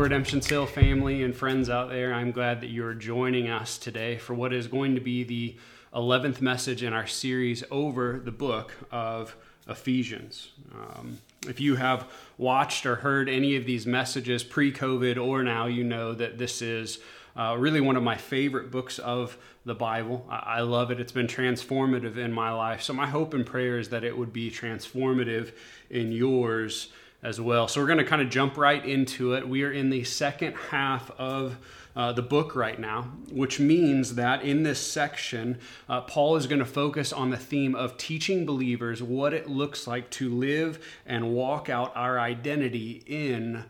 Redemption Sale family and friends out there. I'm glad that you are joining us today for what is going to be the 11th message in our series over the book of Ephesians. Um, if you have watched or heard any of these messages pre COVID or now, you know that this is uh, really one of my favorite books of the Bible. I, I love it, it's been transformative in my life. So, my hope and prayer is that it would be transformative in yours as well. So we're going to kind of jump right into it. We are in the second half of uh, the book right now, which means that in this section, uh, Paul is going to focus on the theme of teaching believers what it looks like to live and walk out our identity in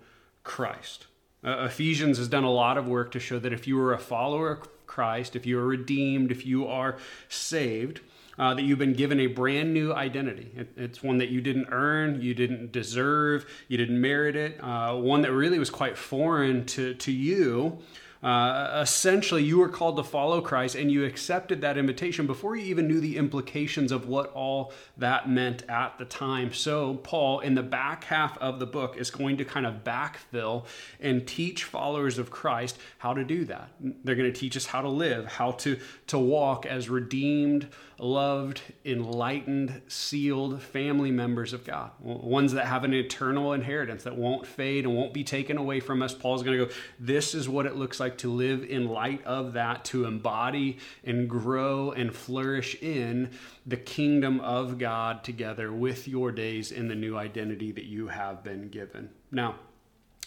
Christ. Uh, Ephesians has done a lot of work to show that if you are a follower of Christ, if you are redeemed, if you are saved, uh, that you've been given a brand new identity. It, it's one that you didn't earn, you didn't deserve, you didn't merit it, uh, one that really was quite foreign to, to you. Uh, essentially, you were called to follow Christ and you accepted that invitation before you even knew the implications of what all that meant at the time. So, Paul, in the back half of the book, is going to kind of backfill and teach followers of Christ how to do that. They're going to teach us how to live, how to, to walk as redeemed loved, enlightened, sealed family members of God, ones that have an eternal inheritance that won't fade and won't be taken away from us. Paul's going to go, This is what it looks like to live in light of that, to embody and grow and flourish in the kingdom of God together with your days in the new identity that you have been given. Now,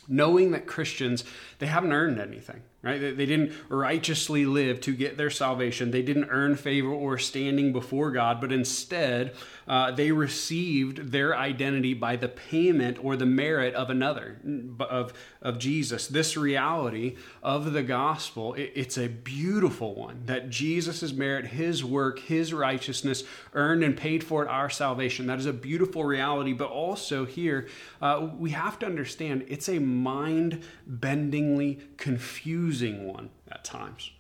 knowing that Christians, they haven't earned anything right? They didn't righteously live to get their salvation. They didn't earn favor or standing before God, but instead uh, they received their identity by the payment or the merit of another, of, of Jesus. This reality of the gospel, it, it's a beautiful one that Jesus' merit, his work, his righteousness earned and paid for our salvation. That is a beautiful reality, but also here uh, we have to understand it's a mind bendingly confusing confusing one at times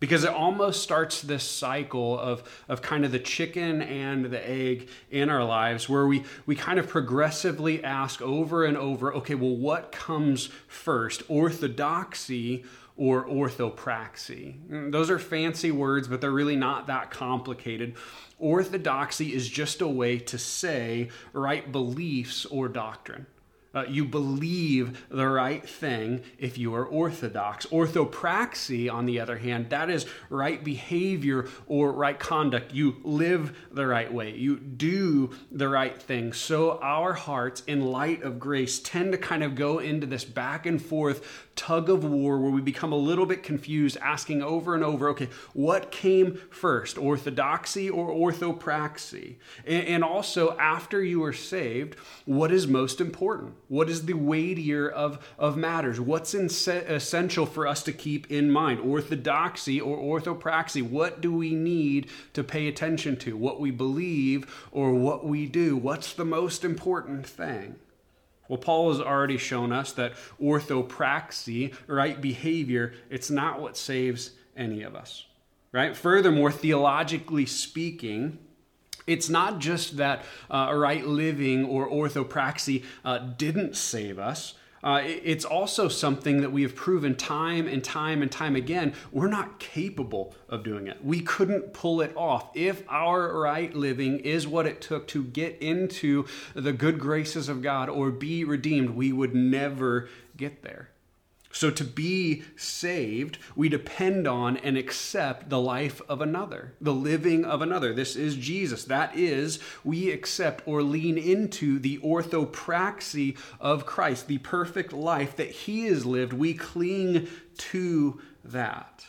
because it almost starts this cycle of, of kind of the chicken and the egg in our lives where we, we kind of progressively ask over and over okay, well, what comes first, orthodoxy or orthopraxy? Mm, those are fancy words, but they're really not that complicated. Orthodoxy is just a way to say right beliefs or doctrine. Uh, you believe the right thing if you are orthodox. Orthopraxy, on the other hand, that is right behavior or right conduct. You live the right way, you do the right thing. So our hearts, in light of grace, tend to kind of go into this back and forth tug of war where we become a little bit confused, asking over and over, okay, what came first, orthodoxy or orthopraxy? And, and also, after you are saved, what is most important? What is the weightier of, of matters? What's essential for us to keep in mind? Orthodoxy or orthopraxy? What do we need to pay attention to? What we believe or what we do? What's the most important thing? Well, Paul has already shown us that orthopraxy, right behavior, it's not what saves any of us. Right? Furthermore, theologically speaking, it's not just that uh, right living or orthopraxy uh, didn't save us. Uh, it's also something that we have proven time and time and time again we're not capable of doing it. We couldn't pull it off. If our right living is what it took to get into the good graces of God or be redeemed, we would never get there. So, to be saved, we depend on and accept the life of another, the living of another. This is Jesus. That is, we accept or lean into the orthopraxy of Christ, the perfect life that He has lived. We cling to that.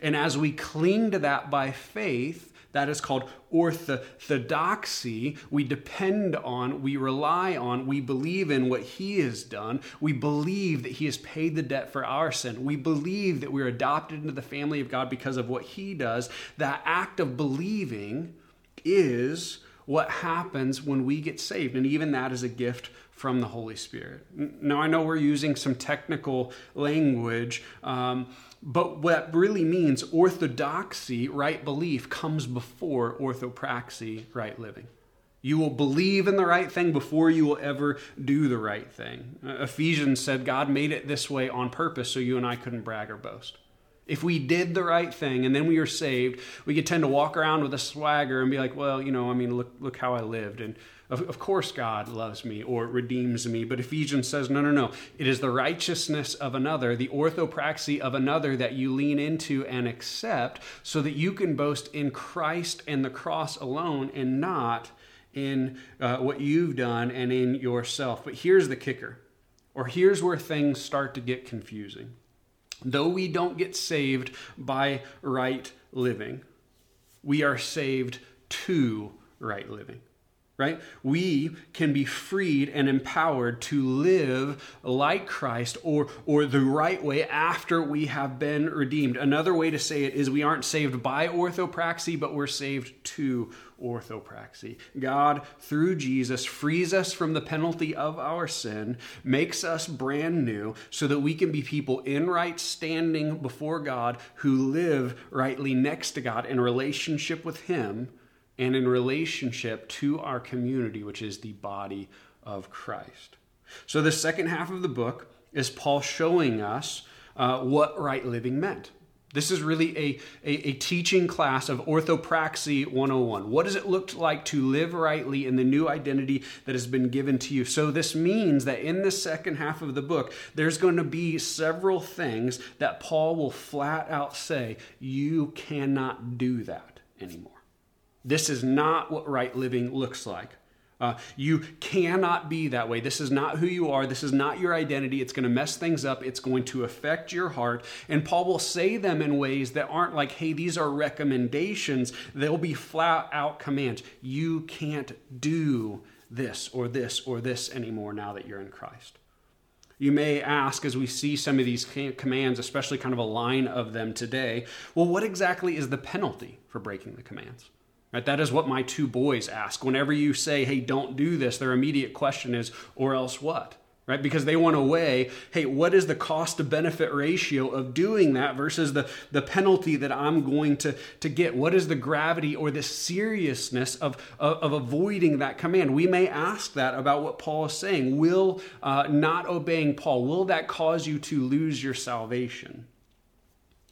And as we cling to that by faith, that is called orthodoxy. We depend on, we rely on, we believe in what He has done. We believe that He has paid the debt for our sin. We believe that we're adopted into the family of God because of what He does. That act of believing is what happens when we get saved. And even that is a gift from the Holy Spirit. Now, I know we're using some technical language. Um, but what really means orthodoxy, right belief, comes before orthopraxy, right living. You will believe in the right thing before you will ever do the right thing. Uh, Ephesians said God made it this way on purpose so you and I couldn't brag or boast. If we did the right thing and then we were saved, we could tend to walk around with a swagger and be like, well, you know, I mean, look, look how I lived. And of, of course God loves me or redeems me. But Ephesians says, no, no, no. It is the righteousness of another, the orthopraxy of another that you lean into and accept so that you can boast in Christ and the cross alone and not in uh, what you've done and in yourself. But here's the kicker, or here's where things start to get confusing. Though we don't get saved by right living, we are saved to right living right? We can be freed and empowered to live like Christ or, or the right way after we have been redeemed. Another way to say it is we aren't saved by orthopraxy, but we're saved to orthopraxy. God, through Jesus, frees us from the penalty of our sin, makes us brand new, so that we can be people in right standing before God who live rightly next to God in relationship with Him and in relationship to our community, which is the body of Christ. So, the second half of the book is Paul showing us uh, what right living meant. This is really a, a, a, teaching class of Orthopraxy 101. What does it look like to live rightly in the new identity that has been given to you? So, this means that in the second half of the book, there's going to be several things that Paul will flat out say, you cannot do that anymore. This is not what right living looks like. Uh, you cannot be that way. This is not who you are. This is not your identity. It's going to mess things up. It's going to affect your heart. And Paul will say them in ways that aren't like, hey, these are recommendations. They'll be flat out commands. You can't do this or this or this anymore now that you're in Christ. You may ask, as we see some of these commands, especially kind of a line of them today, well, what exactly is the penalty for breaking the commands? Right? That is what my two boys ask. Whenever you say, hey, don't do this, their immediate question is, or else what? Right? Because they want to weigh, hey, what is the cost to benefit ratio of doing that versus the, the penalty that I'm going to, to get? What is the gravity or the seriousness of, of, of avoiding that command? We may ask that about what Paul is saying. Will uh, not obeying Paul, will that cause you to lose your salvation?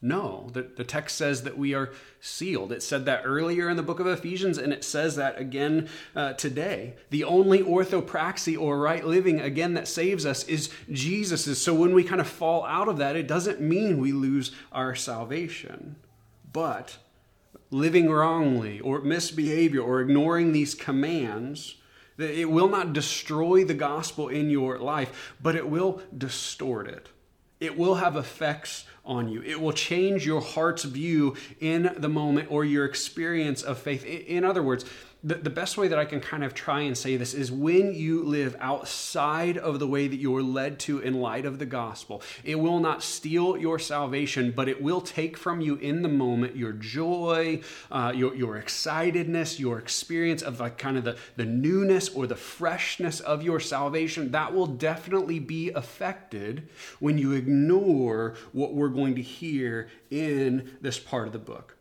No, the, the text says that we are sealed. It said that earlier in the book of Ephesians, and it says that again uh, today. The only orthopraxy or right living, again, that saves us is Jesus's. So when we kind of fall out of that, it doesn't mean we lose our salvation. But living wrongly or misbehavior or ignoring these commands, it will not destroy the gospel in your life, but it will distort it. It will have effects on you. It will change your heart's view in the moment or your experience of faith. In other words, the, the best way that I can kind of try and say this is when you live outside of the way that you were led to in light of the gospel, it will not steal your salvation, but it will take from you in the moment your joy, uh, your, your excitedness, your experience of like kind of the, the newness or the freshness of your salvation. That will definitely be affected when you ignore what we're going to hear in this part of the book.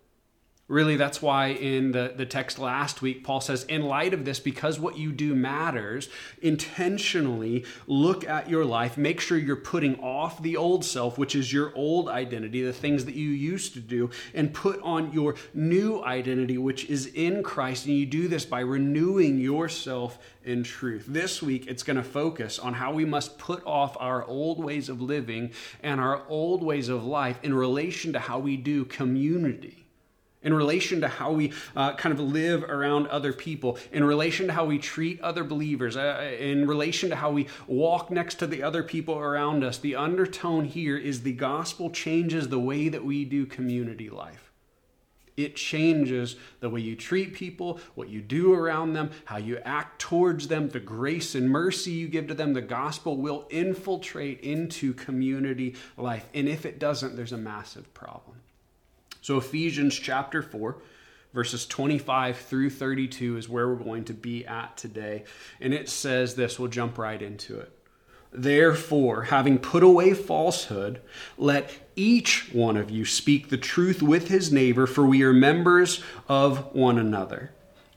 Really, that's why in the, the text last week, Paul says, in light of this, because what you do matters, intentionally look at your life. Make sure you're putting off the old self, which is your old identity, the things that you used to do, and put on your new identity, which is in Christ. And you do this by renewing yourself in truth. This week, it's going to focus on how we must put off our old ways of living and our old ways of life in relation to how we do community in relation to how we uh, kind of live around other people, in relation to how we treat other believers, uh, in relation to how we walk next to the other people around us. The undertone here is the gospel changes the way that we do community life. It changes the way you treat people, what you do around them, how you act towards them, the grace and mercy you give to them. The gospel will infiltrate into community life. And if it doesn't, there's a massive problem. So, Ephesians chapter 4, verses 25 through 32 is where we're going to be at today. And it says this, we'll jump right into it. Therefore, having put away falsehood, let each one of you speak the truth with his neighbor, for we are members of one another.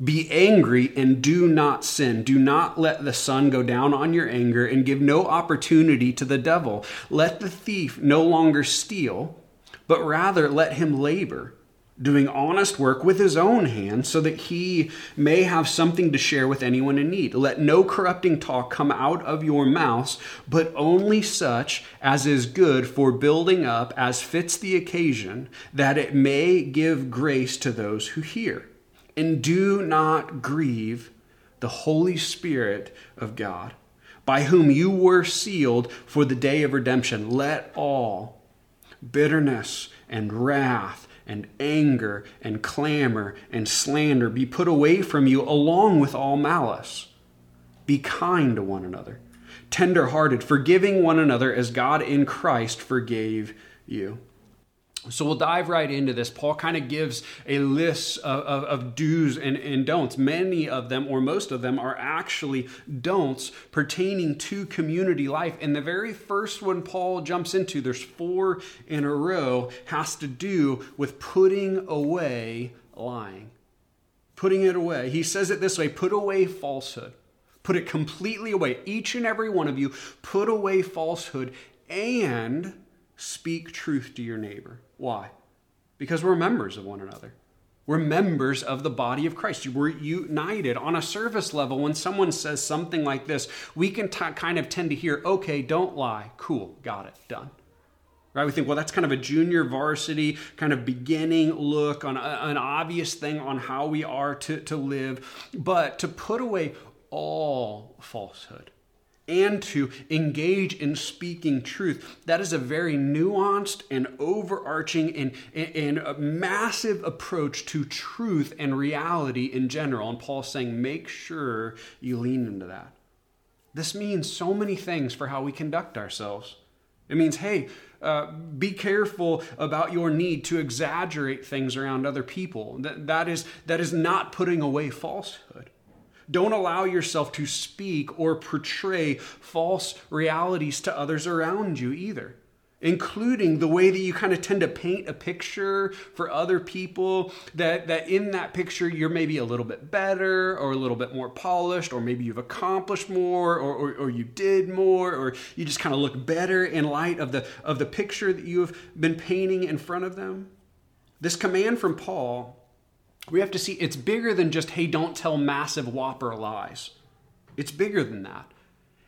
Be angry and do not sin. Do not let the sun go down on your anger and give no opportunity to the devil. Let the thief no longer steal, but rather let him labor doing honest work with his own hands so that he may have something to share with anyone in need. Let no corrupting talk come out of your mouths, but only such as is good for building up as fits the occasion, that it may give grace to those who hear. And do not grieve the Holy Spirit of God, by whom you were sealed for the day of redemption. Let all bitterness and wrath and anger and clamor and slander be put away from you along with all malice. Be kind to one another, tender hearted, forgiving one another as God in Christ forgave you. So we'll dive right into this. Paul kind of gives a list of, of, of, do's and, and don'ts. Many of them, or most of them, are actually don'ts pertaining to community life. And the very first one Paul jumps into, there's four in a row, has to do with putting away lying. Putting it away. He says it this way put away falsehood. Put it completely away. Each and every one of you, put away falsehood and speak truth to your neighbor. Why? Because we're members of one another. We're members of the body of Christ. We're united on a service level. When someone says something like this, we can t- kind of tend to hear, okay, don't lie. Cool, got it, done. Right? We think, well, that's kind of a junior varsity kind of beginning look on a, an obvious thing on how we are to, to live. But to put away all falsehood, and to engage in speaking truth. That is a very nuanced and overarching and, and, a massive approach to truth and reality in general. And Paul's saying, make sure you lean into that. This means so many things for how we conduct ourselves. It means, hey, uh, be careful about your need to exaggerate things around other people. That, that, is, that is not putting away falsehood. Don't allow yourself to speak or portray false realities to others around you either, including the way that you kind of tend to paint a picture for other people that, that in that picture you're maybe a little bit better or a little bit more polished, or maybe you've accomplished more or, or, or you did more, or you just kind of look better in light of the, of the picture that you have been painting in front of them. This command from Paul we have to see it's bigger than just, hey, don't tell massive whopper lies. It's bigger than that.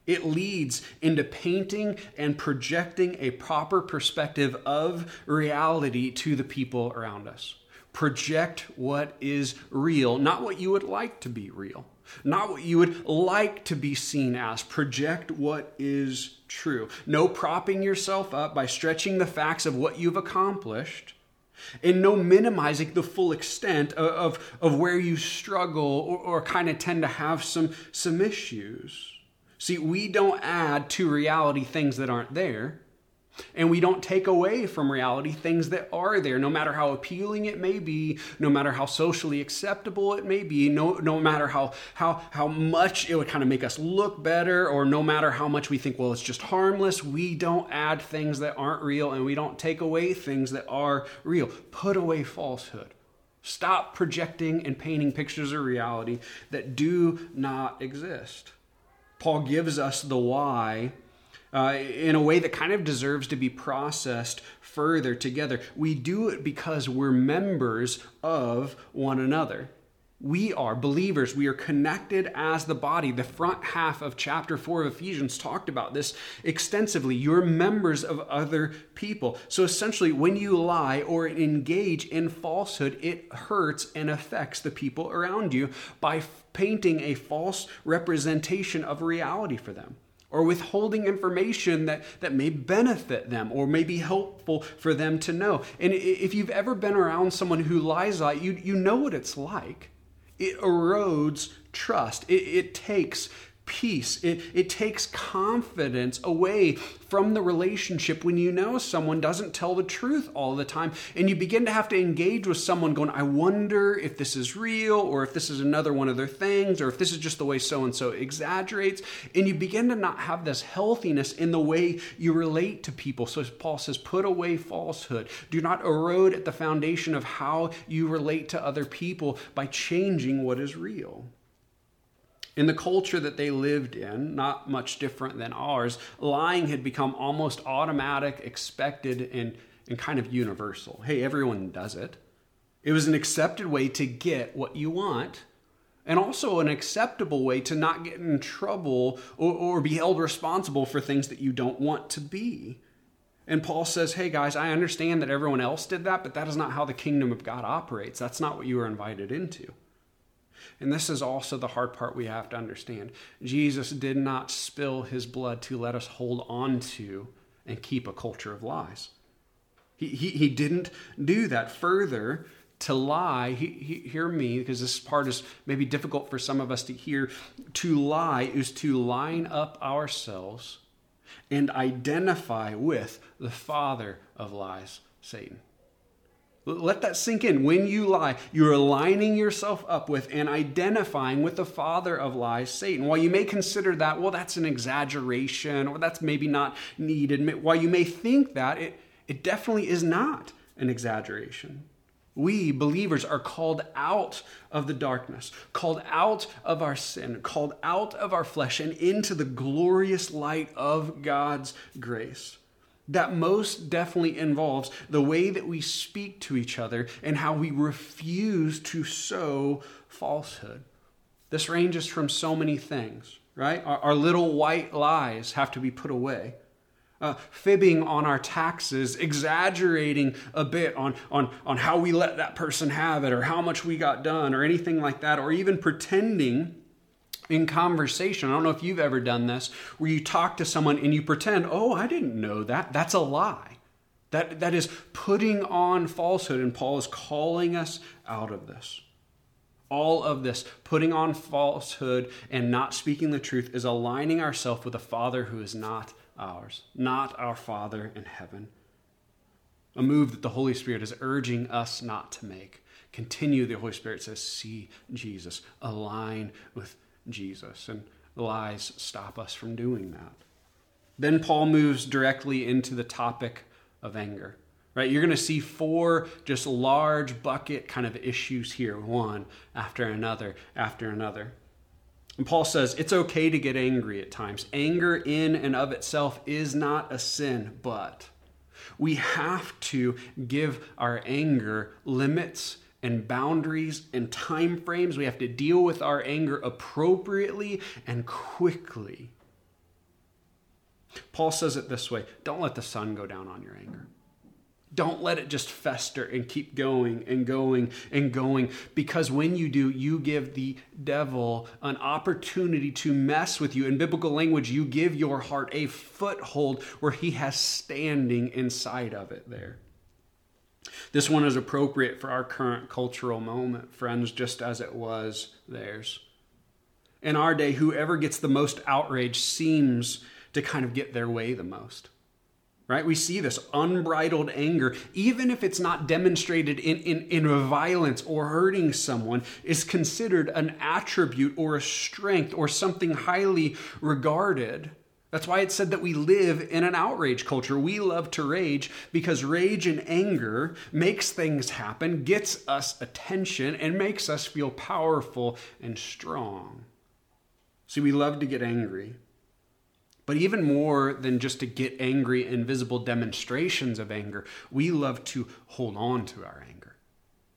It leads into painting and projecting a proper perspective of reality to the people around us. Project what is real, not what you would like to be real, not what you would like to be seen as. Project what is true. No propping yourself up by stretching the facts of what you've accomplished and no minimizing the full extent of, of, of where you struggle or, or kind of tend to have some, some issues. See, we don't add to reality things that aren't there. And we don't take away from reality things that are there, no matter how appealing it may be, no matter how socially acceptable it may be, no, no matter how, how, how much it would kind of make us look better, or no matter how much we think, well, it's just harmless. We don't add things that aren't real, and we don't take away things that are real. Put away falsehood. Stop projecting and painting pictures of reality that do not exist. Paul gives us the why uh, in a way that kind of deserves to be processed further together. We do it because we're members of one another. We are believers. We are connected as the body. The front half of chapter 4 of Ephesians talked about this extensively. You're members of other people. So essentially, when you lie or engage in falsehood, it hurts and affects the people around you by painting a false representation of reality for them or withholding information that, that may benefit them or may be helpful for them to know. And if you've ever been around someone who lies like you, you know what it's like. It erodes trust. It, it takes peace. It, it takes confidence away from the relationship when you know someone doesn't tell the truth all the time. And you begin to have to engage with someone going, I wonder if this is real or if this is another one of their things or if this is just the way so and so exaggerates. And you begin to not have this healthiness in the way you relate to people. So Paul says, put away falsehood. Do not erode at the foundation of how you relate to other people by changing what is real. In the culture that they lived in, not much different than ours, lying had become almost automatic, expected, and, and kind of universal. Hey, everyone does it. It was an accepted way to get what you want, and also an acceptable way to not get in trouble or, or be held responsible for things that you don't want to be. And Paul says, Hey guys, I understand that everyone else did that, but that is not how the kingdom of God operates. That's not what you were invited into. And this is also the hard part we have to understand. Jesus did not spill his blood to let us hold on to and keep a culture of lies. He, he, he didn't do that. Further, to lie, he, he, hear me, because this part is maybe difficult for some of us to hear. To lie is to line up ourselves and identify with the father of lies, Satan. Let that sink in. When you lie, you're aligning yourself up with and identifying with the father of lies, Satan. While you may consider that, well, that's an exaggeration or that's maybe not needed, while you may think that, it, it definitely is not an exaggeration. We believers are called out of the darkness, called out of our sin, called out of our flesh, and into the glorious light of God's grace that most definitely involves the way that we speak to each other and how we refuse to sow falsehood. This ranges from so many things, right? Our, our little white lies have to be put away. Uh, fibbing on our taxes, exaggerating a bit on, on, on how we let that person have it or how much we got done or anything like that, or even pretending in conversation. I don't know if you've ever done this, where you talk to someone and you pretend, oh, I didn't know that. That's a lie. That, that is putting on falsehood, and Paul is calling us out of this. All of this, putting on falsehood and not speaking the truth, is aligning ourselves with a Father who is not ours, not our Father in heaven. A move that the Holy Spirit is urging us not to make. Continue, the Holy Spirit says, see Jesus, align with Jesus, and lies stop us from doing that. Then Paul moves directly into the topic of anger. Right? You're going to see four just large bucket kind of issues here, one after another after another. And Paul says it's okay to get angry at times. Anger in and of itself is not a sin, but we have to give our anger limits and boundaries and time frames. We have to deal with our anger appropriately and quickly. Paul says it this way don't let the sun go down on your anger. Don't let it just fester and keep going and going and going because when you do, you give the devil an opportunity to mess with you. In biblical language, you give your heart a foothold where he has standing inside of it there. This one is appropriate for our current cultural moment, friends, just as it was theirs. In our day, whoever gets the most outrage seems to kind of get their way the most. Right? We see this unbridled anger, even if it's not demonstrated in, in, in violence or hurting someone, is considered an attribute or a strength or something highly regarded. That's why it said that we live in an outrage culture. We love to rage because rage and anger makes things happen, gets us attention, and makes us feel powerful and strong. See, we love to get angry. But even more than just to get angry in visible demonstrations of anger, we love to hold on to our anger.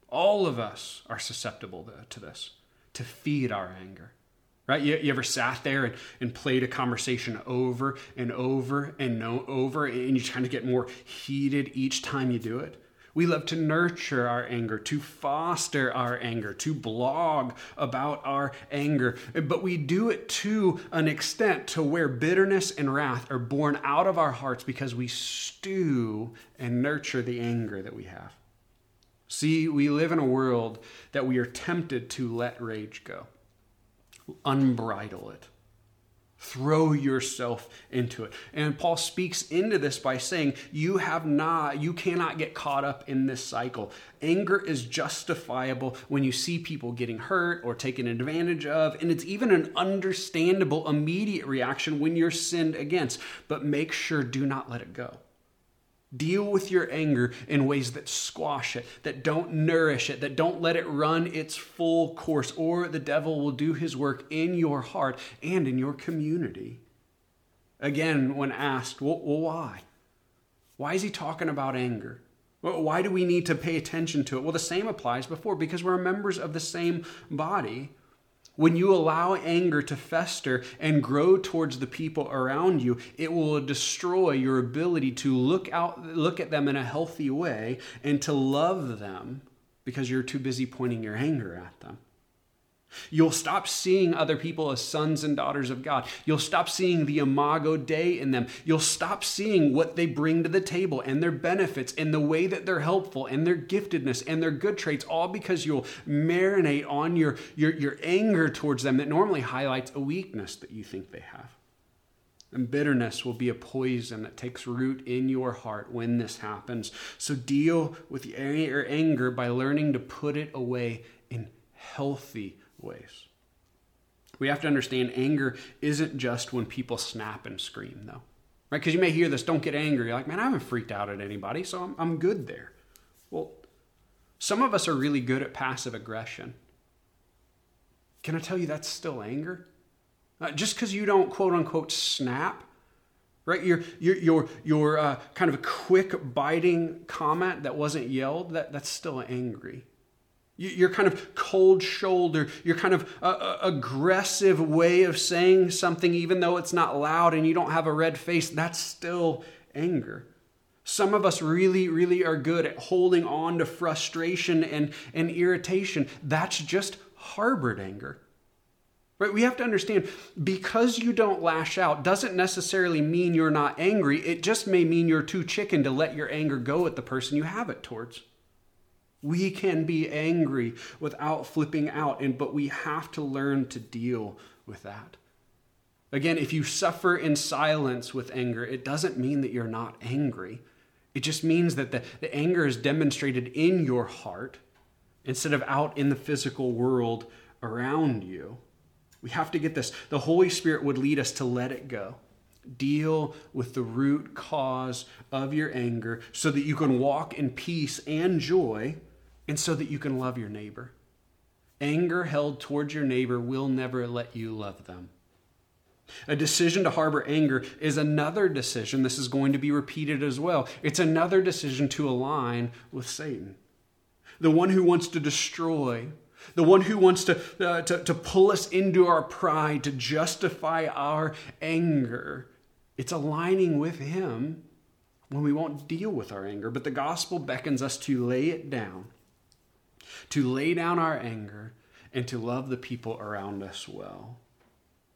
All of us are susceptible to this, to feed our anger right? You, you ever sat there and, and played a conversation over and over and no, over, and you kind of get more heated each time you do it? We love to nurture our anger, to foster our anger, to blog about our anger. But we do it to an extent to where bitterness and wrath are born out of our hearts because we stew and nurture the anger that we have. See, we live in a world that we are tempted to let rage go unbridle it. Throw yourself into it. And Paul speaks into this by saying, You have not, you cannot get caught up in this cycle. Anger is justifiable when you see people getting hurt or taken advantage of, and it's even an understandable immediate reaction when you're sinned against. But make sure, do not let it go. Deal with your anger in ways that squash it, that don't nourish it, that don't let it run its full course, or the devil will do his work in your heart and in your community. Again, when asked, well, why? Why is he talking about anger? Why do we need to pay attention to it? Well, the same applies before because we're members of the same body. When you allow anger to fester and grow towards the people around you, it will destroy your ability to look out look at them in a healthy way and to love them because you're too busy pointing your anger at them. You'll stop seeing other people as sons and daughters of God. You'll stop seeing the imago Dei in them. You'll stop seeing what they bring to the table and their benefits and the way that they're helpful and their giftedness and their good traits, all because you'll marinate on your, your, your anger towards them that normally highlights a weakness that you think they have. And bitterness will be a poison that takes root in your heart when this happens. So deal with your anger by learning to put it away in healthy ways. We have to understand anger isn't just when people snap and scream, though. Right? Because you may hear this, don't get angry. You're like, man, I haven't freaked out at anybody, so I'm, I'm good there. Well, some of us are really good at passive aggression. Can I tell you that's still anger? Uh, just because you don't quote unquote snap, right? Your your your your uh, kind of a quick biting comment that wasn't yelled that that's still angry. Your kind of cold shoulder, your kind of uh, uh, aggressive way of saying something, even though it's not loud and you don't have a red face, that's still anger. Some of us really, really are good at holding on to frustration and, and irritation. That's just harbored anger. Right? We have to understand because you don't lash out doesn't necessarily mean you're not angry. It just may mean you're too chicken to let your anger go at the person you have it towards. We can be angry without flipping out, and but we have to learn to deal with that. Again, if you suffer in silence with anger, it doesn't mean that you're not angry. It just means that the, the anger is demonstrated in your heart instead of out in the physical world around you. We have to get this. The Holy Spirit would lead us to let it go. Deal with the root cause of your anger so that you can walk in peace and joy and so that you can love your neighbor. Anger held towards your neighbor will never let you love them. A decision to harbor anger is another decision. This is going to be repeated as well. It's another decision to align with Satan, the one who wants to destroy, the one who wants to, uh, to, to pull us into our pride, to justify our anger. It's aligning with him when we won't deal with our anger. But the gospel beckons us to lay it down to lay down our anger, and to love the people around us well.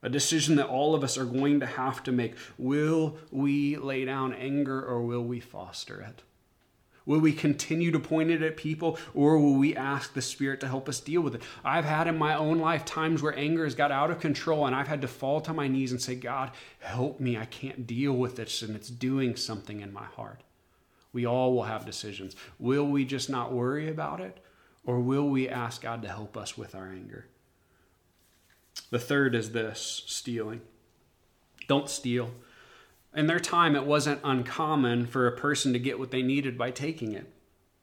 A decision that all of us are going to have to make. Will we lay down anger or will we foster it? Will we continue to point it at people or will we ask the Spirit to help us deal with it? I've had in my own life times where anger has got out of control and I've had to fall to my knees and say, God, help me. I can't deal with this and it's doing something in my heart. We all will have decisions. Will we just not worry about it or will we ask God to help us with our anger? The third is this stealing. Don't steal. In their time, it wasn't uncommon for a person to get what they needed by taking it,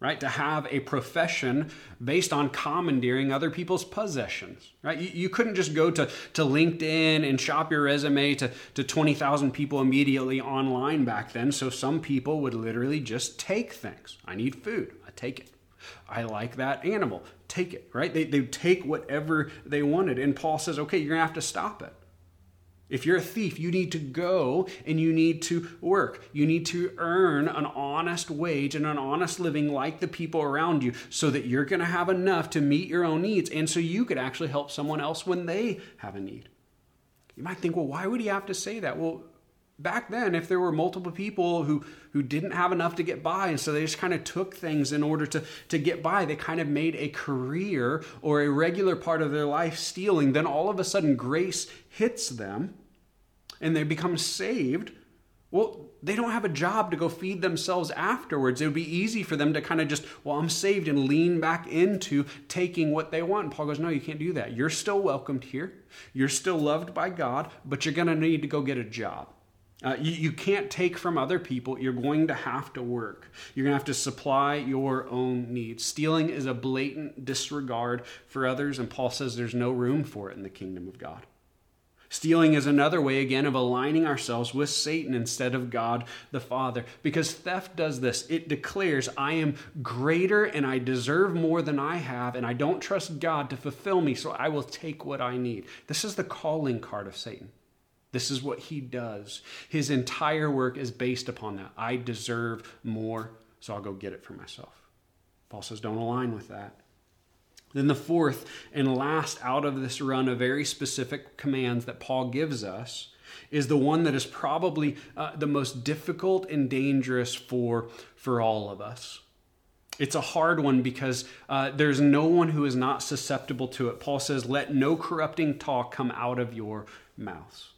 right? To have a profession based on commandeering other people's possessions, right? You, you couldn't just go to, to LinkedIn and shop your resume to, to 20,000 people immediately online back then. So some people would literally just take things. I need food, I take it. I like that animal. Take it, right? They, they take whatever they wanted. And Paul says, okay, you're going to have to stop it. If you're a thief, you need to go and you need to work. You need to earn an honest wage and an honest living like the people around you so that you're going to have enough to meet your own needs and so you could actually help someone else when they have a need. You might think, well, why would he have to say that? Well, back then if there were multiple people who who didn't have enough to get by and so they just kind of took things in order to to get by they kind of made a career or a regular part of their life stealing then all of a sudden grace hits them and they become saved, well, they don't have a job to go feed themselves afterwards. It would be easy for them to kind of just, well, I'm saved and lean back into taking what they want. And Paul goes, no, you can't do that. You're still welcomed here. You're still loved by God, but you're going to need to go get a job. Uh, you, you can't take from other people. You're going to have to work. You're going to have to supply your own needs. Stealing is a blatant disregard for others, and Paul says there's no room for it in the kingdom of God. Stealing is another way, again, of aligning ourselves with Satan instead of God the Father. Because theft does this it declares, I am greater and I deserve more than I have, and I don't trust God to fulfill me, so I will take what I need. This is the calling card of Satan. This is what he does. His entire work is based upon that. I deserve more, so I'll go get it for myself. Paul says, don't align with that. Then the fourth and last out of this run of very specific commands that Paul gives us is the one that is probably uh, the most difficult and dangerous for, for all of us. It's a hard one because uh, there's no one who is not susceptible to it. Paul says, Let no corrupting talk come out of your mouths.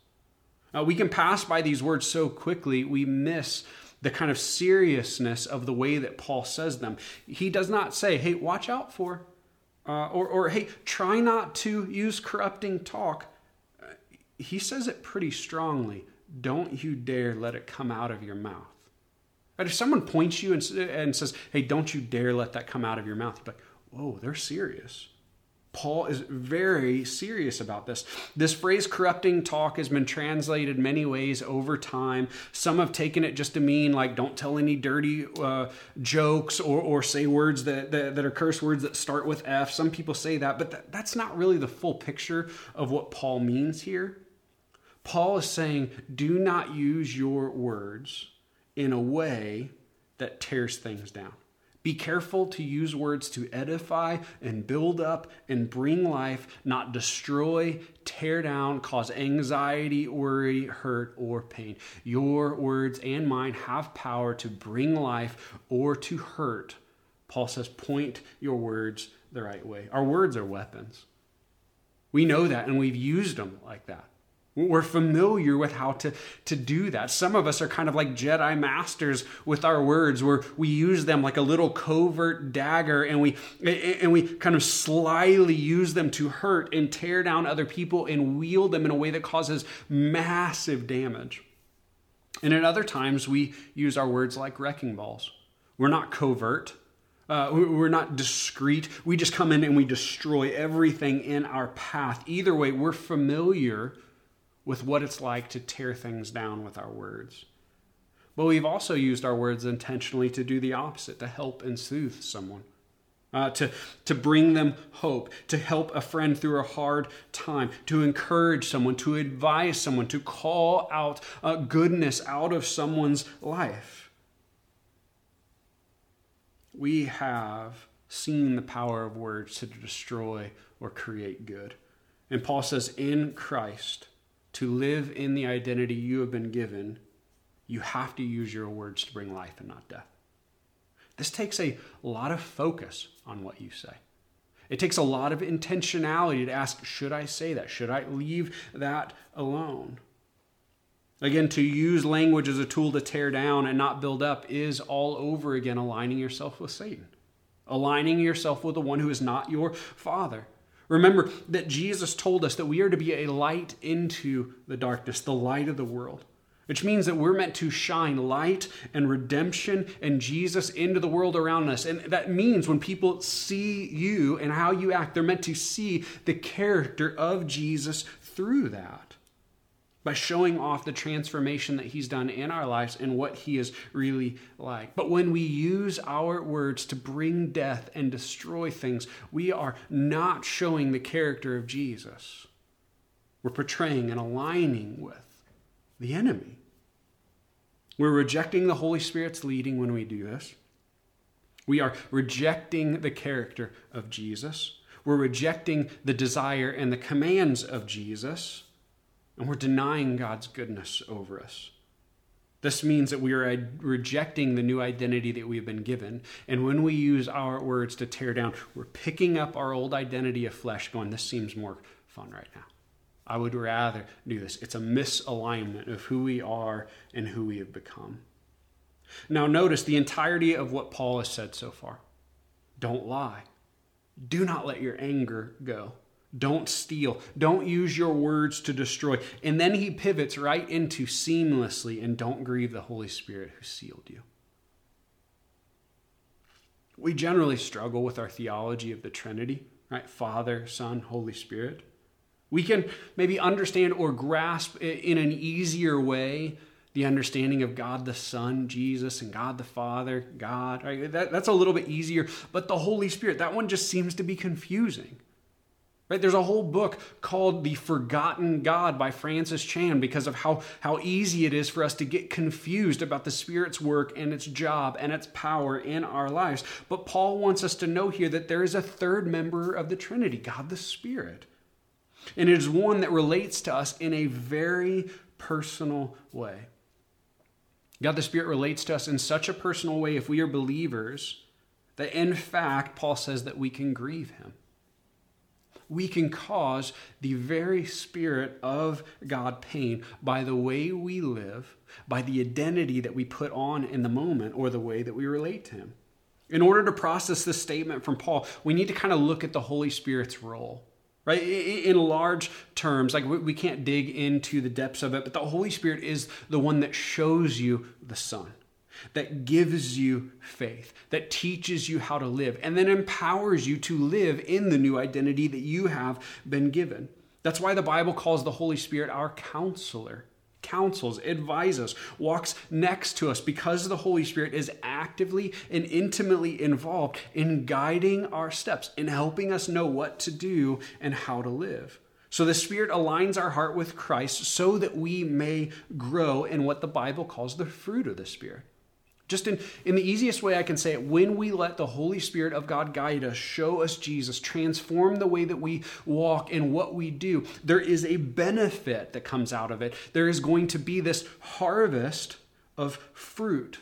Uh, we can pass by these words so quickly, we miss the kind of seriousness of the way that Paul says them. He does not say, hey, watch out for, uh, or, or hey, try not to use corrupting talk. Uh, he says it pretty strongly. Don't you dare let it come out of your mouth. Right? If someone points you and, and says, hey, don't you dare let that come out of your mouth, you're like, whoa, they're serious. Paul is very serious about this. This phrase corrupting talk has been translated many ways over time. Some have taken it just to mean like don't tell any dirty uh, jokes or, or say words that, that, that, are curse words that start with F. Some people say that, but that, that's not really the full picture of what Paul means here. Paul is saying, do not use your words in a way that tears things down. Be careful to use words to edify and build up and bring life, not destroy, tear down, cause anxiety, worry, hurt, or pain. Your words and mine have power to bring life or to hurt. Paul says, point your words the right way. Our words are weapons. We know that, and we've used them like that. We're familiar with how to, to do that. Some of us are kind of like Jedi masters with our words, where we use them like a little covert dagger and we, and we kind of slyly use them to hurt and tear down other people and wield them in a way that causes massive damage. And at other times, we use our words like wrecking balls. We're not covert. Uh, we're not discreet. We just come in and we destroy everything in our path. Either way, we're familiar with what it's like to tear things down with our words. But we've also used our words intentionally to do the opposite, to help and soothe someone. Uh, to, to bring them hope, to help a friend through a hard time, to encourage someone, to advise someone, to call out uh, goodness out of someone's life. We have seen the power of words to destroy or create good. And Paul says, in Christ, to live in the identity you have been given, you have to use your words to bring life and not death. This takes a lot of focus on what you say. It takes a lot of intentionality to ask, should I say that? Should I leave that alone? Again, to use language as a tool to tear down and not build up is all over again aligning yourself with Satan, aligning yourself with the one who is not your father. Remember that Jesus told us that we are to be a light into the darkness, the light of the world, which means that we're meant to shine light and redemption and Jesus into the world around us. And that means when people see you and how you act, they're meant to see the character of Jesus through that by showing off the transformation that he's done in our lives and what he is really like. But when we use our words to bring death and destroy things, we are not showing the character of Jesus. We're portraying and aligning with the enemy. We're rejecting the Holy Spirit's leading when we do this. We are rejecting the character of Jesus. We're rejecting the desire and the commands of Jesus and we're denying God's goodness over us. This means that we are rejecting the new identity that we've been given. And when we use our words to tear down, we're picking up our old identity of flesh, going, This seems more fun right now. I would rather do this. It's a misalignment of who we are and who we have become. Now, notice the entirety of what Paul has said so far. Don't lie. Do not let your anger go. Don't steal. Don't use your words to destroy. And then he pivots right into seamlessly and don't grieve the Holy Spirit who sealed you. We generally struggle with our theology of the Trinity, right? Father, Son, Holy Spirit. We can maybe understand or grasp in an easier way the understanding of God the Son, Jesus, and God the Father, God. Right? That, that's a little bit easier. But the Holy Spirit, that one just seems to be confusing. Right? There's a whole book called The Forgotten God by Francis Chan because of how, how easy it is for us to get confused about the Spirit's work and its job and its power in our lives. But Paul wants us to know here that there is a third member of the Trinity, God the Spirit. And it is one that relates to us in a very personal way. God the Spirit relates to us in such a personal way if we are believers that in fact, Paul says that we can grieve him. We can cause the very Spirit of God pain by the way we live, by the identity that we put on in the moment, or the way that we relate to him. In order to process this statement from Paul, we need to kind of look at the Holy Spirit's role right? In large terms, like we can't dig into the depths of it, but the Holy Spirit is the one that shows you the Son, that gives you faith, that teaches you how to live, and then empowers you to live in the new identity that you have been given. That's why the Bible calls the Holy Spirit our counselor counsels, advises, walks next to us because the Holy Spirit is actively and intimately involved in guiding our steps, in helping us know what to do and how to live. So the Spirit aligns our heart with Christ so that we may grow in what the Bible calls the fruit of the Spirit. Just in, in the easiest way I can say it, when we let the Holy Spirit of God guide us, show us Jesus, transform the way that we walk and what we do, there is a benefit that comes out of it. There is going to be this harvest of fruit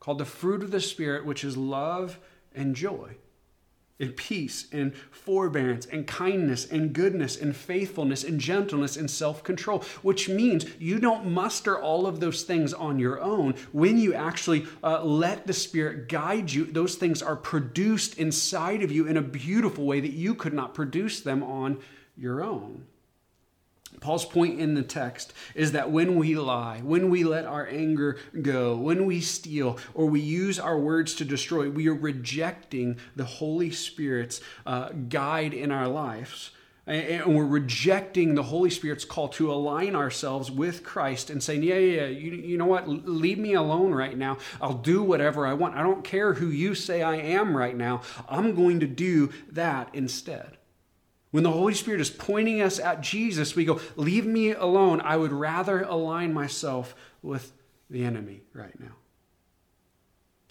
called the fruit of the Spirit, which is love and joy and peace and forbearance and kindness and goodness and faithfulness and gentleness and self control, which means you don't muster all of those things on your own. When you actually uh, let the Spirit guide you, those things are produced inside of you in a beautiful way that you could not produce them on your own. Paul's point in the text is that when we lie, when we let our anger go, when we steal, or we use our words to destroy, we are rejecting the Holy Spirit's uh, guide in our lives. And we're rejecting the Holy Spirit's call to align ourselves with Christ and saying, Yeah, yeah, yeah, you, you know what? Leave me alone right now. I'll do whatever I want. I don't care who you say I am right now. I'm going to do that instead. When the Holy Spirit is pointing us at Jesus, we go, Leave me alone. I would rather align myself with the enemy right now.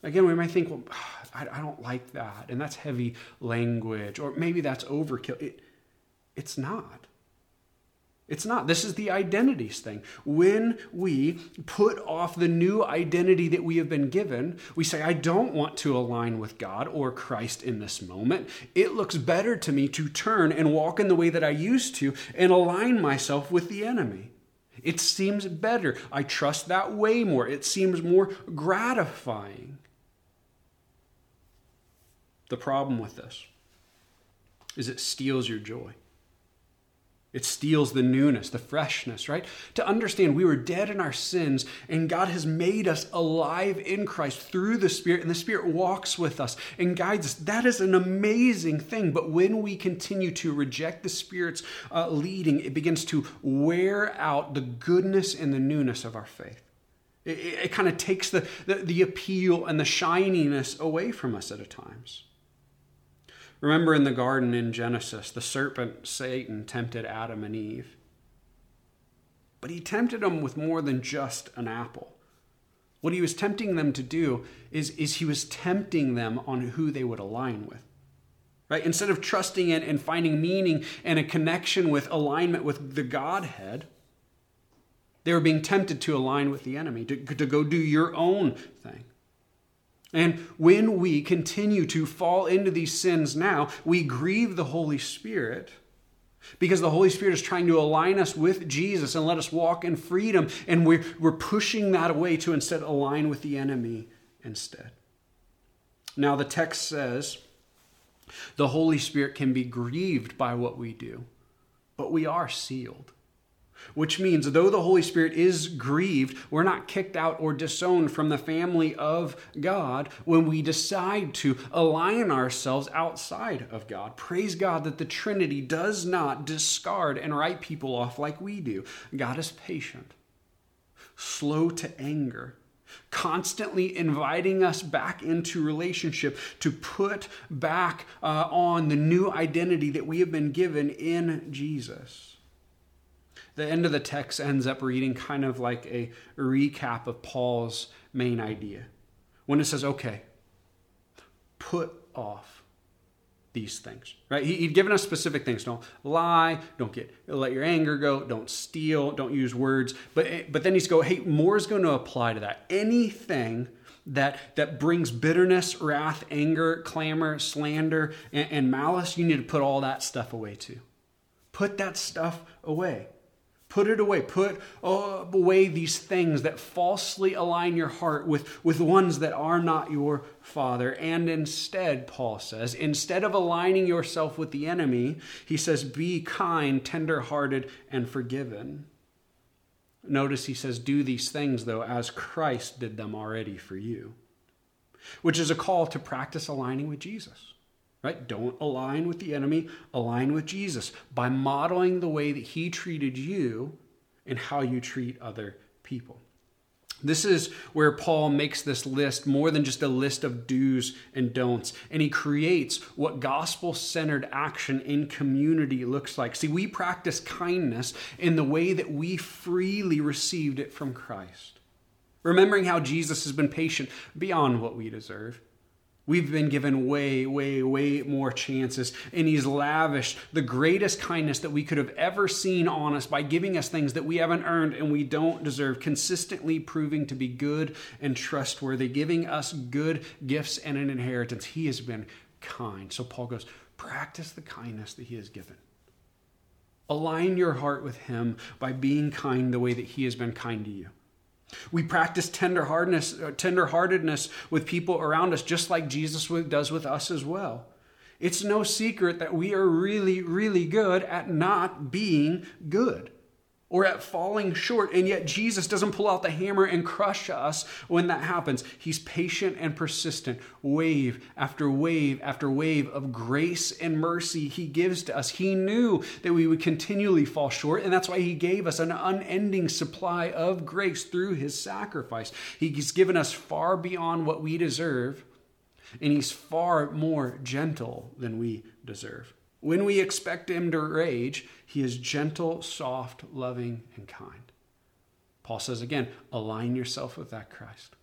Again, we might think, Well, I, don't like that. And that's heavy language. Or maybe that's overkill. It, it's not. It's not. This is the identities thing. When we put off the new identity that we have been given, we say, I don't want to align with God or Christ in this moment. It looks better to me to turn and walk in the way that I used to and align myself with the enemy. It seems better. I trust that way more. It seems more gratifying. The problem with this is it steals your joy. It steals the newness, the freshness, right? To understand we were dead in our sins and God has made us alive in Christ through the Spirit, and the Spirit walks with us and guides us. That is an amazing thing. But when we continue to reject the Spirit's uh, leading, it begins to wear out the goodness and the newness of our faith. It, it, it kind of takes the, the, the appeal and the shininess away from us at times. Remember in the garden in Genesis, the serpent, Satan, tempted Adam and Eve. But he tempted them with more than just an apple. What he was tempting them to do is, is he was tempting them on who they would align with. Right? Instead of trusting in and finding meaning and a connection with alignment with the Godhead, they were being tempted to align with the enemy, to, to go do your own thing. And when we continue to fall into these sins now, we grieve the Holy Spirit Because the Holy Spirit is trying to align us with Jesus and let us walk in freedom. And we're, we're pushing that away to instead align with the enemy instead. Now, the text says the Holy Spirit can be grieved by what we do, but we are sealed. Which means, though the Holy Spirit is grieved, we're not kicked out or disowned from the family of God when we decide to align ourselves outside of God. Praise God that the Trinity does not discard and write people off like we do. God is patient, slow to anger constantly inviting us back into relationship to put back uh, on the new identity that we have been given in Jesus the end of the text ends up reading kind of like a recap of Paul's main idea. When it says, okay, put off these things, right? He, he'd given us specific things. Don't lie, don't get, let your anger go, don't steal, don't use words. But, but then he's go, hey, more is going to apply to that. Anything that, that brings bitterness, wrath, anger, clamor, slander, and, and malice, you need to put all that stuff away too. Put that stuff away. Put it away. Put uh, away these things that falsely align your heart with, with ones that are not your Father. And instead, Paul says, instead of aligning yourself with the enemy, he says, be kind, tenderhearted, and forgiven. Notice he says, do these things, though, as Christ did them already for you, which is a call to practice aligning with Jesus right? Don't align with the enemy, align with Jesus by modeling the way that he treated you and how you treat other people. This is where Paul makes this list more than just a list of do's and don'ts, and he creates what gospel centered action in community looks like. See, we practice kindness in the way that we freely received it from Christ, remembering how Jesus has been patient beyond what we deserve. We've been given way, way, way more chances, and He's lavished the greatest kindness that we could have ever seen on us by giving us things that we haven't earned and we don't deserve, consistently proving to be good and trustworthy, giving us good gifts and an inheritance. He has been kind. So Paul goes, practice the kindness that He has given. Align your heart with Him by being kind the way that He has been kind to you. We practice tenderheartedness, uh, tenderheartedness with people around us, just like Jesus does with us as well. It's no secret that we are really, really good at not being good or at falling short. And yet, Jesus doesn't pull out the hammer and crush us when that happens. He's patient and persistent, wave after wave after wave of grace and mercy He gives to us. He knew that we would continually fall short, and that's why He gave us an unending supply of grace through His sacrifice. He's given us far beyond what we deserve, and He's far more gentle than we deserve. When we expect him to rage, he is gentle, soft, loving, and kind. Paul says again, align yourself with that Christ.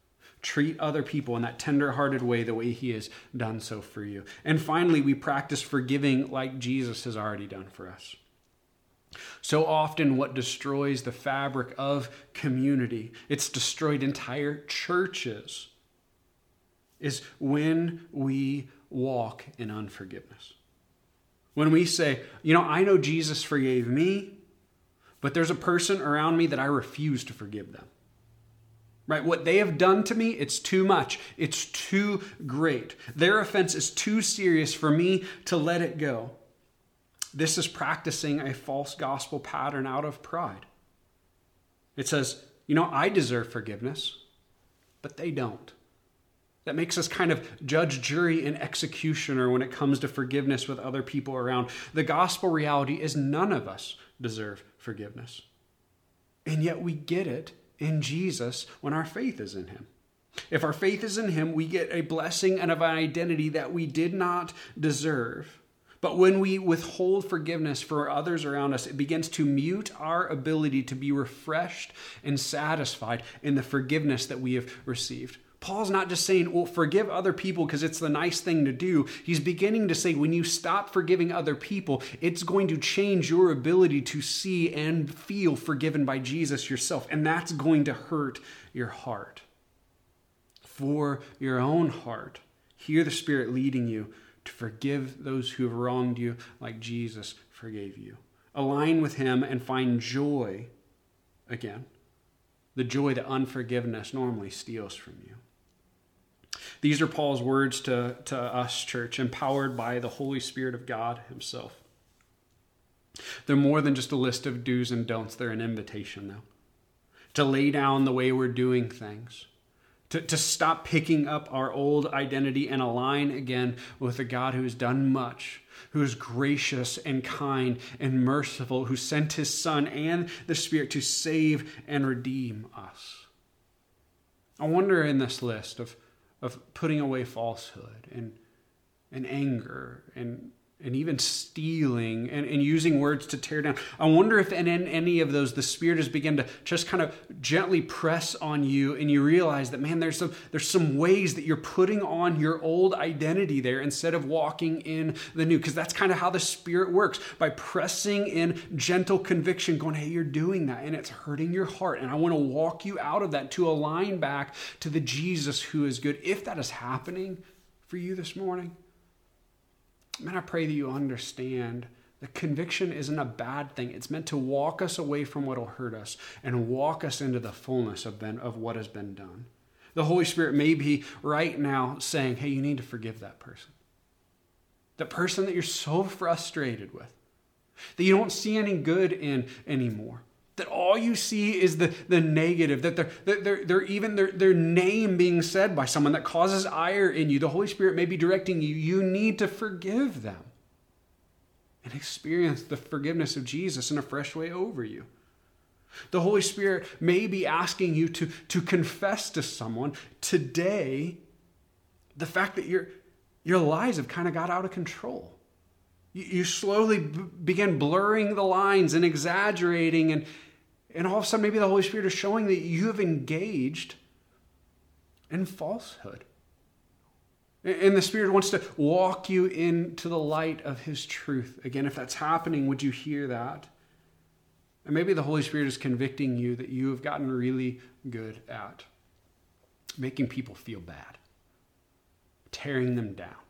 Treat other people in that tender-hearted way, the way he has done so for you. And finally, we practice forgiving like Jesus has already done for us. So often, what destroys the fabric of community, it's destroyed entire churches, is when we walk in unforgiveness. When we say, you know, I know Jesus forgave me, but there's a person around me that I refuse to forgive them. Right? What they have done to me, it's too much. It's too great. Their offense is too serious for me to let it go. This is practicing a false gospel pattern out of pride. It says, you know, I deserve forgiveness, but they don't. That makes us kind of judge, jury, and executioner when it comes to forgiveness with other people around. The gospel reality is none of us deserve forgiveness. And yet we get it in Jesus when our faith is in Him. If our faith is in Him, we get a blessing and an identity that we did not deserve. But when we withhold forgiveness for others around us, it begins to mute our ability to be refreshed and satisfied in the forgiveness that we have received. Paul's not just saying, well, forgive other people because it's the nice thing to do. He's beginning to say, when you stop forgiving other people, it's going to change your ability to see and feel forgiven by Jesus yourself. And that's going to hurt your heart. For your own heart, hear the Spirit leading you to forgive those who have wronged you like Jesus forgave you. align with Him, and find joy again. The joy that unforgiveness normally steals from you. These are Paul's words to, to us, church, empowered by the Holy Spirit of God Himself. They're more than just a list of do's and don'ts, they're an invitation, though, to lay down the way we're doing things, to, to stop picking up our old identity and align again with a God who has done much, who is gracious and kind and merciful, who sent his Son and the Spirit to save and redeem us. I wonder in this list of, of putting away falsehood and, and anger and and even stealing and, and using words to tear down. I wonder if in, in any of those the Spirit has begun to just kind of gently press on you and you realize that, man, there's some, there's some ways that you're putting on your old identity there instead of walking in the new. Because that's kind of how the Spirit works by pressing in gentle conviction, going, hey, you're doing that and it's hurting your heart. And I want to walk you out of that to align back to the Jesus who is good. If that is happening for you this morning, Man, I pray that you understand that conviction isn't a bad thing. It's meant to walk us away from what will hurt us and walk us into the fullness of, been, of what has been done. The Holy Spirit may be right now saying, hey, you need to forgive that person. The person that you're so frustrated with, that you don't see any good in anymore that all you see is the, the negative, that they're, they're, they're even their, their name being said by someone that causes ire in you. The Holy Spirit may be directing you. You need to forgive them and experience the forgiveness of Jesus in a fresh way over you. The Holy Spirit may be asking you to, to confess to someone today the fact that your, your lies have kind of got out of control. You, slowly b- begin blurring the lines and exaggerating, and, and all of a sudden, maybe the Holy Spirit is showing that you have engaged in falsehood. And the Spirit wants to walk you into the light of His truth. Again, if that's happening, would you hear that? And maybe the Holy Spirit is convicting you that you have gotten really good at making people feel bad, tearing them down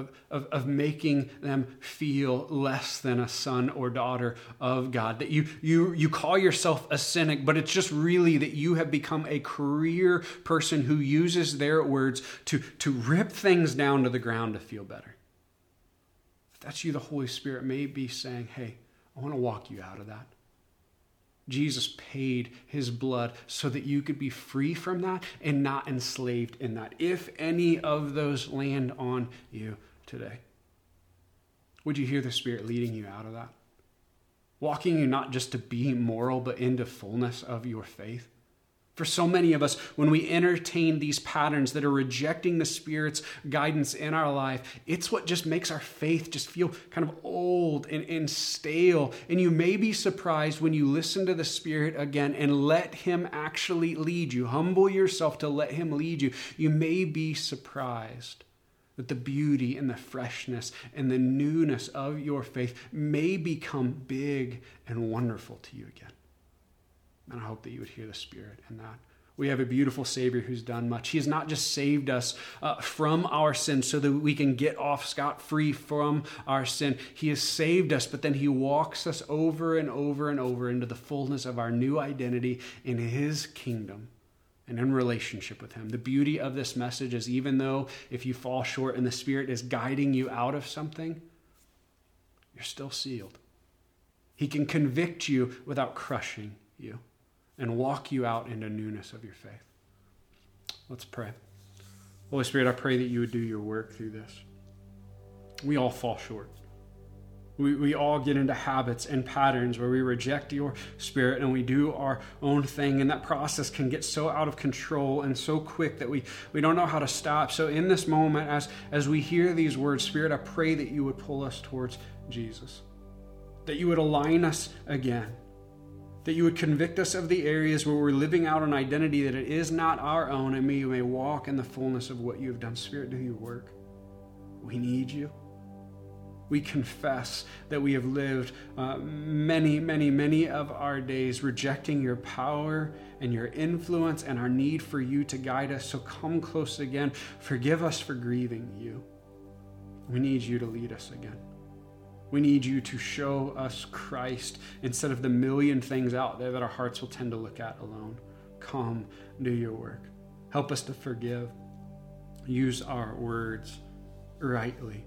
of, of, of making them feel less than a son or daughter of God. That you, you, you call yourself a cynic, but it's just really that you have become a career person who uses their words to, to rip things down to the ground to feel better. If that's you, the Holy Spirit may be saying, hey, I want to walk you out of that. Jesus paid his blood so that you could be free from that and not enslaved in that. If any of those land on you today, would you hear the Spirit leading you out of that? Walking you not just to be moral, but into fullness of your faith? For so many of us, when we entertain these patterns that are rejecting the Spirit's guidance in our life, it's what just makes our faith just feel kind of old and, and stale. And you may be surprised when you listen to the Spirit again and let Him actually lead you. Humble yourself to let Him lead you. You may be surprised that the beauty and the freshness and the newness of your faith may become big and wonderful to you again. And I hope that you would hear the Spirit in that. We have a beautiful Savior who's done much. He has not just saved us uh, from our sin so that we can get off scot free from our sin. He has saved us, but then He walks us over and over and over into the fullness of our new identity in His kingdom and in relationship with Him. The beauty of this message is even though if you fall short and the Spirit is guiding you out of something, you're still sealed. He can convict you without crushing you and walk you out into newness of your faith. Let's pray. Holy Spirit, I pray that you would do your work through this. We all fall short. We, we all get into habits and patterns where we reject your spirit and we do our own thing. And that process can get so out of control and so quick that we, we don't know how to stop. So, in this moment, as, as we hear these words, Spirit, I pray that you would pull us towards Jesus, that you would align us again that you would convict us of the areas where we're living out an identity that it is not our own, and may we may walk in the fullness of what you have done. Spirit, do your work. We need you. We confess that we have lived uh, many, many, many of our days rejecting your power and your influence and our need for you to guide us. So come close again. Forgive us for grieving you. We need you to lead us again. We need you to show us Christ instead of the million things out there that our hearts will tend to look at alone. Come, do your work. Help us to forgive. Use our words rightly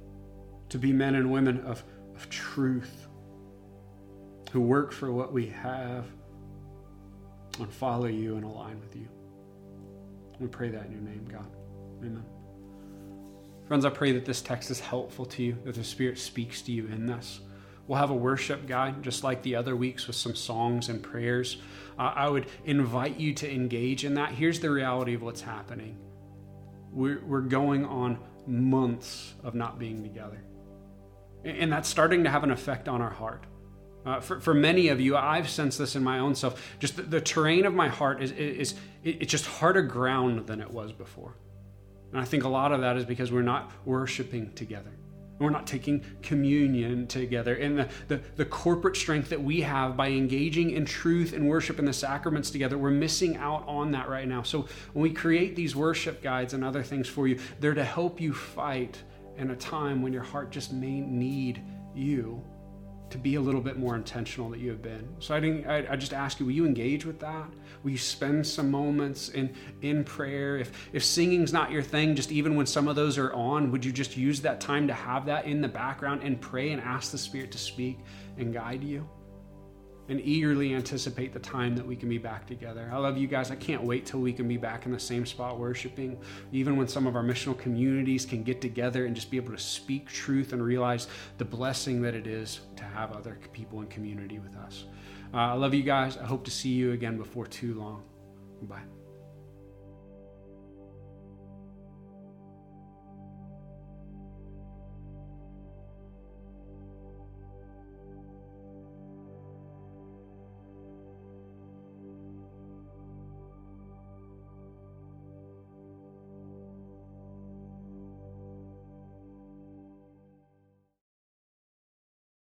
to be men and women of, of truth who work for what we have and follow you and align with you. We pray that in your name, God. Amen. Friends, I pray that this text is helpful to you, that the Spirit speaks to you in this. We'll have a worship guide, just like the other weeks, with some songs and prayers. Uh, I would invite you to engage in that. Here's the reality of what's happening we're, we're going on months of not being together. And that's starting to have an effect on our heart. Uh, for, for many of you, I've sensed this in my own self. Just the, the terrain of my heart is, is, is it's just harder ground than it was before. And I think a lot of that is because we're not worshiping together. We're not taking communion together. And the, the, the, corporate strength that we have by engaging in truth and worship and the sacraments together, we're missing out on that right now. So when we create these worship guides and other things for you, they're to help you fight in a time when your heart just may need you to be a little bit more intentional that you have been. So I, I, I, just ask you, will you engage with that? Will you spend some moments in, in prayer? If, if singing's not your thing, just even when some of those are on, would you just use that time to have that in the background and pray and ask the Spirit to speak and guide you? And eagerly anticipate the time that we can be back together. I love you guys. I can't wait till we can be back in the same spot worshiping, even when some of our missional communities can get together and just be able to speak truth and realize the blessing that it is to have other people in community with us. Uh, I love you guys. I hope to see you again before too long. Bye.